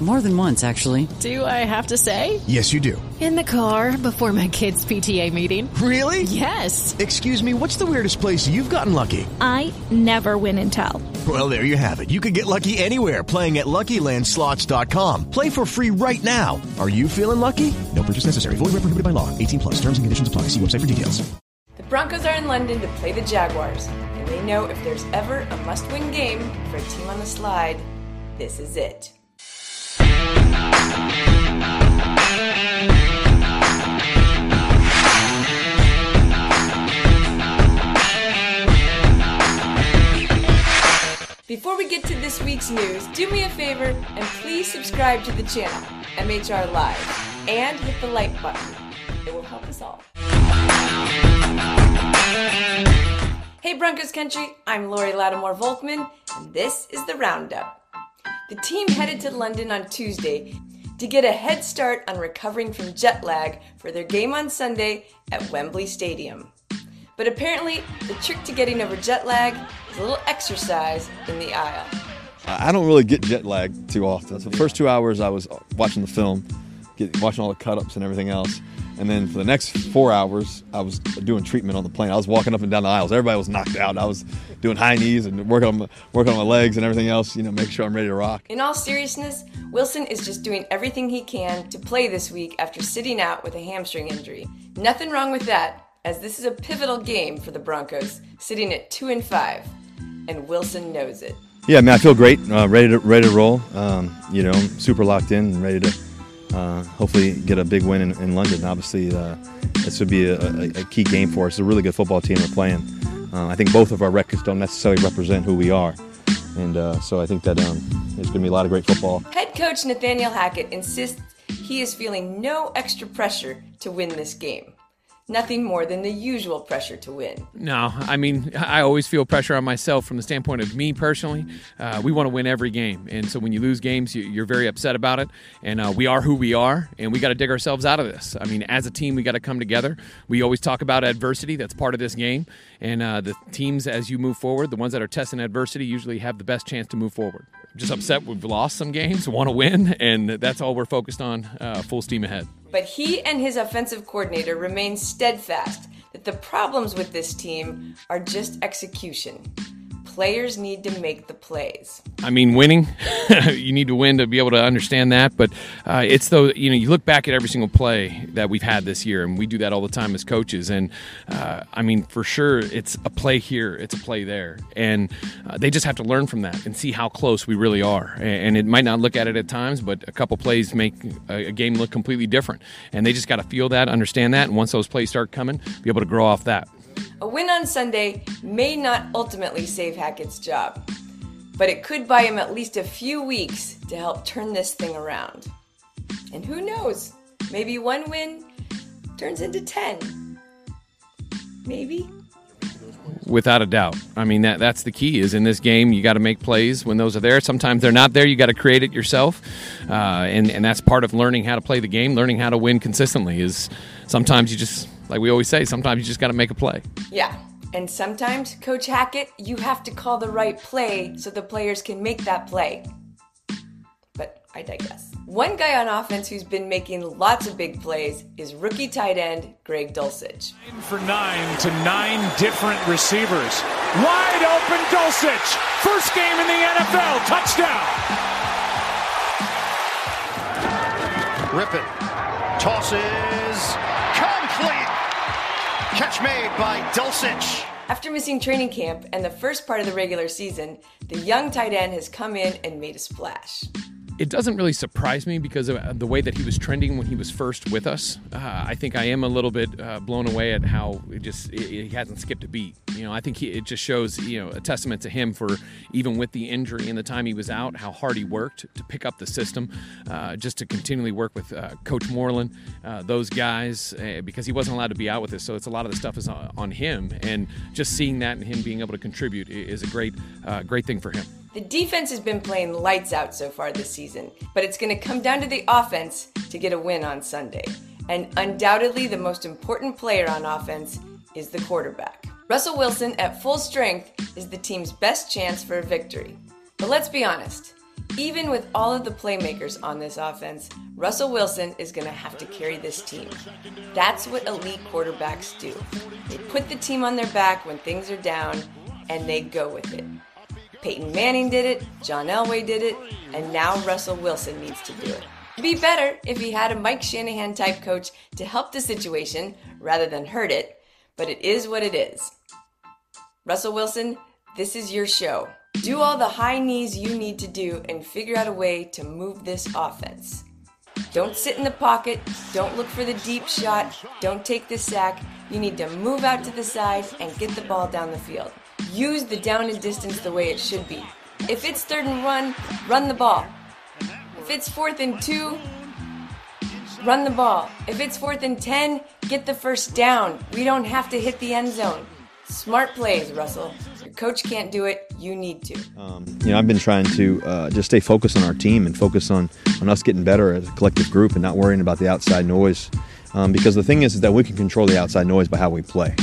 More than once, actually. Do I have to say? Yes, you do. In the car before my kids' PTA meeting. Really? Yes. Excuse me, what's the weirdest place you've gotten lucky? I never win and tell. Well, there you have it. You can get lucky anywhere playing at LuckyLandSlots.com. Play for free right now. Are you feeling lucky? No purchase necessary. Void where prohibited by law. 18 plus. Terms and conditions apply. See website for details. The Broncos are in London to play the Jaguars, and they know if there's ever a must-win game for a team on the slide, this is it. Week's news, do me a favor and please subscribe to the channel, MHR Live, and hit the like button. It will help us all. Hey Broncos Country, I'm Lori Lattimore Volkman, and this is the Roundup. The team headed to London on Tuesday to get a head start on recovering from jet lag for their game on Sunday at Wembley Stadium. But apparently, the trick to getting over jet lag is a little exercise in the aisle. I don't really get jet lag too often. So the first two hours, I was watching the film, get, watching all the cut ups and everything else. And then for the next four hours, I was doing treatment on the plane. I was walking up and down the aisles. Everybody was knocked out. I was doing high knees and working on my, working on my legs and everything else. You know, make sure I'm ready to rock. In all seriousness, Wilson is just doing everything he can to play this week after sitting out with a hamstring injury. Nothing wrong with that, as this is a pivotal game for the Broncos, sitting at two and five, and Wilson knows it. Yeah, man, I feel great. Uh, ready to ready to roll. Um, you know, super locked in and ready to uh, hopefully get a big win in, in London. Obviously, uh, this would be a, a, a, key game for us. It's a really good football team we're playing. Uh, I think both of our records don't necessarily represent who we are. And uh, so I think that um, there's going to be a lot of great football. Head coach Nathaniel Hackett insists he is feeling no extra pressure to win this game nothing more than the usual pressure to win. No, I mean, I always feel pressure on myself from the standpoint of me personally. Uh, we want to win every game. And so when you lose games, you, are very upset about it. And uh, we are who we are, and we got to dig ourselves out of this. I mean, as a team, we got to come together. We always talk about adversity, that's part of this game. And uh, the teams, as you move forward, the ones that are testing adversity usually have the best chance to move forward. just upset we've lost some games, want to win, and that's all we're focused on, uh, full steam ahead. But he and his offensive coordinator remain steadfast that the problems with this team are just execution players need to make the plays. I mean, winning, you need to win to be able to understand that. But uh, it's though, you know, you look back at every single play that we've had this year, and we do that all the time as coaches. And uh, I mean, for sure, it's a play here, it's a play there. And uh, they just have to learn from that and see how close we really are. And it might not look at it at times, but a couple plays make a game look completely different. And they just got to feel that, understand that. And once those plays start coming, be able to grow off that. A win on Sunday may not ultimately save Hackett's job, but it could buy him at least a few weeks to help turn this thing around. And who knows? Maybe one win turns into 10. Maybe. Without a doubt. I mean that that's the key is in this game you got to make plays when those are there. Sometimes they're not there. You got to create it yourself. Uh, and and that's part of learning how to play the game, learning how to win consistently is sometimes you just like we always say, sometimes you just got to make a play. Yeah. And sometimes, Coach Hackett, you have to call the right play so the players can make that play. But I digress. One guy on offense who's been making lots of big plays is rookie tight end Greg Dulcich. For nine to nine different receivers. Wide open Dulcich. First game in the NFL. Touchdown. Rypien tosses complete. Catch made by Dulcich. After missing training camp and the first part of the regular season, the young tight end has come in and made a splash it doesn't really surprise me because of the way that he was trending when he was first with us. Uh, I think I am a little bit uh, blown away at how it just it, he hasn't skipped a beat. You know, I think he, it just shows you know a testament to him for even with the injury and the time he was out, how hard he worked to pick up the system, uh, just to continually work with uh, Coach Moreland, uh, those guys, uh, because he wasn't allowed to be out with us. So it's a lot of the stuff is on, on him, and just seeing that and him being able to contribute is a great great thing for him. The defense has been playing lights out so far this season, but it's going to come down to the offense to get a win on Sunday. And undoubtedly, the most important player on offense is the quarterback. Russell Wilson at full strength is the team's best chance for a victory. But let's be honest, even with all of the playmakers on this offense, Russell Wilson is going to have to carry this team. That's what elite quarterbacks do. They put the team on their back when things are down and they go with it. Peyton Manning did it, John Elway did it, and now Russell Wilson needs to do it. It'd be better if he had a Mike Shanahan type coach to help the situation rather than hurt it, but it is what it is. Russell Wilson, this is your show. Do all the high knees you need to do and figure out a way to move this offense. Don't sit in the pocket. Don't look for the deep shot. Don't take the sack. You need to move out to the side and get the ball down the field. Use the down and distance the way it should be. If it's third and one, run the ball. If it's fourth and two, run the ball. If it's fourth and ten, get the first down. We don't have to hit the end zone. Smart plays, Russell. Your coach can't do it. You need to. Um, you know, I've been trying to uh, just stay focused on our team and focus on, on us getting better as a collective group and not worrying about the outside noise. Um, because the thing is, is that we can control the outside noise by how we play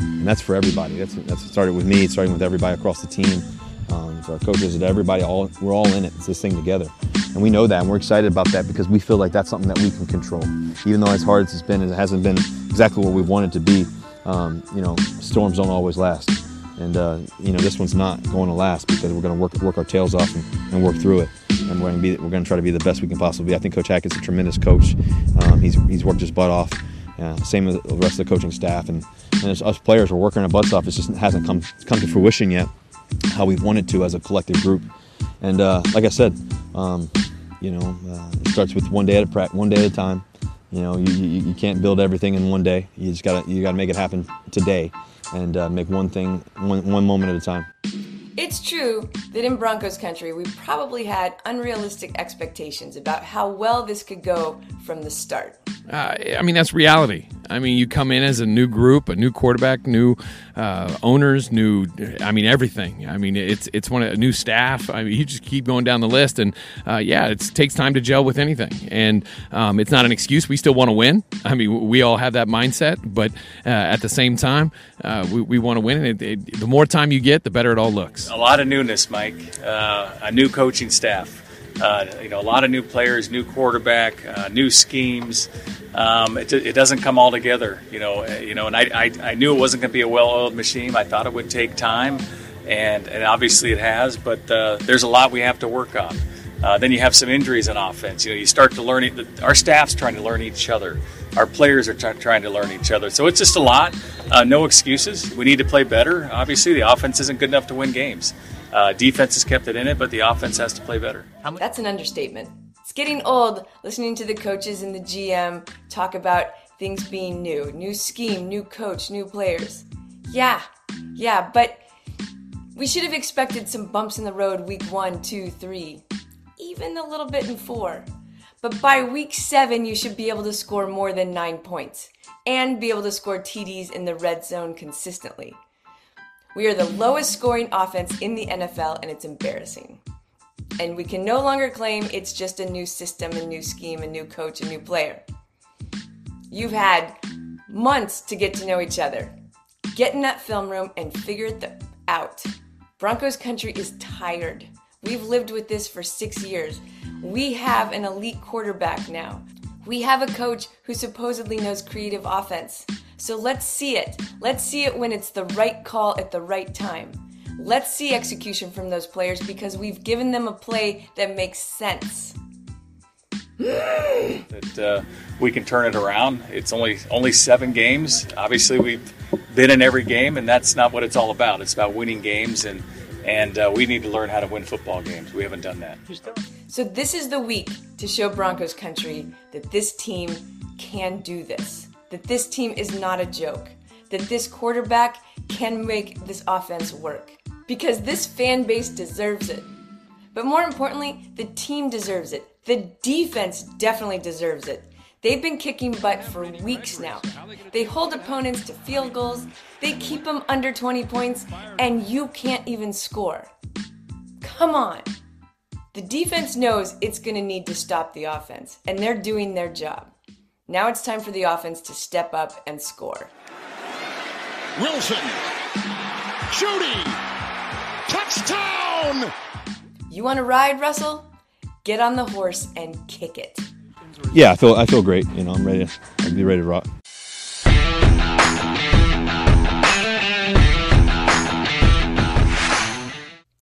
and that's for everybody. That's that's started with me, starting with everybody across the team. Um, our coaches and everybody, all we're all in it. It's this thing together, and we know that, and we're excited about that because we feel like that's something that we can control. Even though as hard as it's been, it hasn't been exactly what we wanted to be. Um, you know, storms don't always last, and uh, you know this one's not going to last because we're going to work work our tails off and, and work through it and we're going to be we're going to try to be the best we can possibly be. I think Coach Hackett's a tremendous coach. Um, he's he's worked his butt off. Uh, same with the rest of the coaching staff, and and as us players, we're working our butts off. It just hasn't come come to fruition yet, how we wanted to as a collective group. And uh, like I said, um, you know, uh, it starts with one day at a one day at a time. You know, you, you, you, can't build everything in one day. You just gotta you gotta make it happen today, and uh, make one thing one one moment at a time. It's true that in Broncos country, we probably had unrealistic expectations about how well this could go from the start. Uh, I mean, that's reality. I mean, you come in as a new group, a new quarterback, new uh, owners, new. I mean, everything. I mean, it's it's one a new staff. I mean, you just keep going down the list, and uh, yeah, it takes time to gel with anything, and um, it's not an excuse. We still want to win. I mean, we all have that mindset, but uh, at the same time, uh, we, we want to win. And it, it, the more time you get, the better it all looks. A lot of newness, Mike. Uh, a new coaching staff. You know, a lot of new players, new quarterback, new schemes um, it, it, doesn't come all together, you know. Uh, you know, and I, I, I knew it wasn't going to be a well-oiled machine. I thought it would take time, and, and obviously it has. But uh, there's a lot we have to work on. Uh, then you have some injuries in offense. You know, you start to learn. It, our staff's trying to learn each other. Our players are t- trying to learn each other. So it's just a lot. Uh, no excuses. We need to play better. Obviously, the offense isn't good enough to win games. Uh, defense has kept it in it, but the offense has to play better. That's an understatement. It's getting old listening to the coaches and the GM talk about things being new, new scheme, new coach, new players. Yeah, yeah, but we should have expected some bumps in the road week one, two, three, even a little bit in four. But by week seven, you should be able to score more than nine points and be able to score TDs in the red zone consistently. We are the lowest scoring offense in the NFL, and it's embarrassing. And we can no longer claim it's just a new system, a new scheme, a new coach, a new player. You've had months to get to know each other. Get in that film room and figure it out. Broncos country is tired. We've lived with this for six years. We have an elite quarterback now. We have a coach who supposedly knows creative offense. So let's see it. Let's see it when it's the right call at the right time. Let's see execution from those players because we've given them a play that makes sense. that uh, we can turn it around. It's only only seven games. Obviously, we've been in every game, and that's not what it's all about. It's about winning games, and and uh, we need to learn how to win football games. We haven't done that. So this is the week to show Broncos country that this team can do this. That this team is not a joke. That this quarterback can make this offense work. Because this fan base deserves it. But more importantly, the team deserves it. The defense definitely deserves it. They've been kicking butt for weeks now. They hold opponents to field goals, they keep them under 20 points, and you can't even score. Come on. The defense knows it's going to need to stop the offense, and they're doing their job. Now it's time for the offense to step up and score. Wilson. Jeudy. Touchdown. You want to ride, Russell? Get on the horse and kick it. Yeah, I feel I feel great. You know, I'm ready. To, I'll be ready to rock.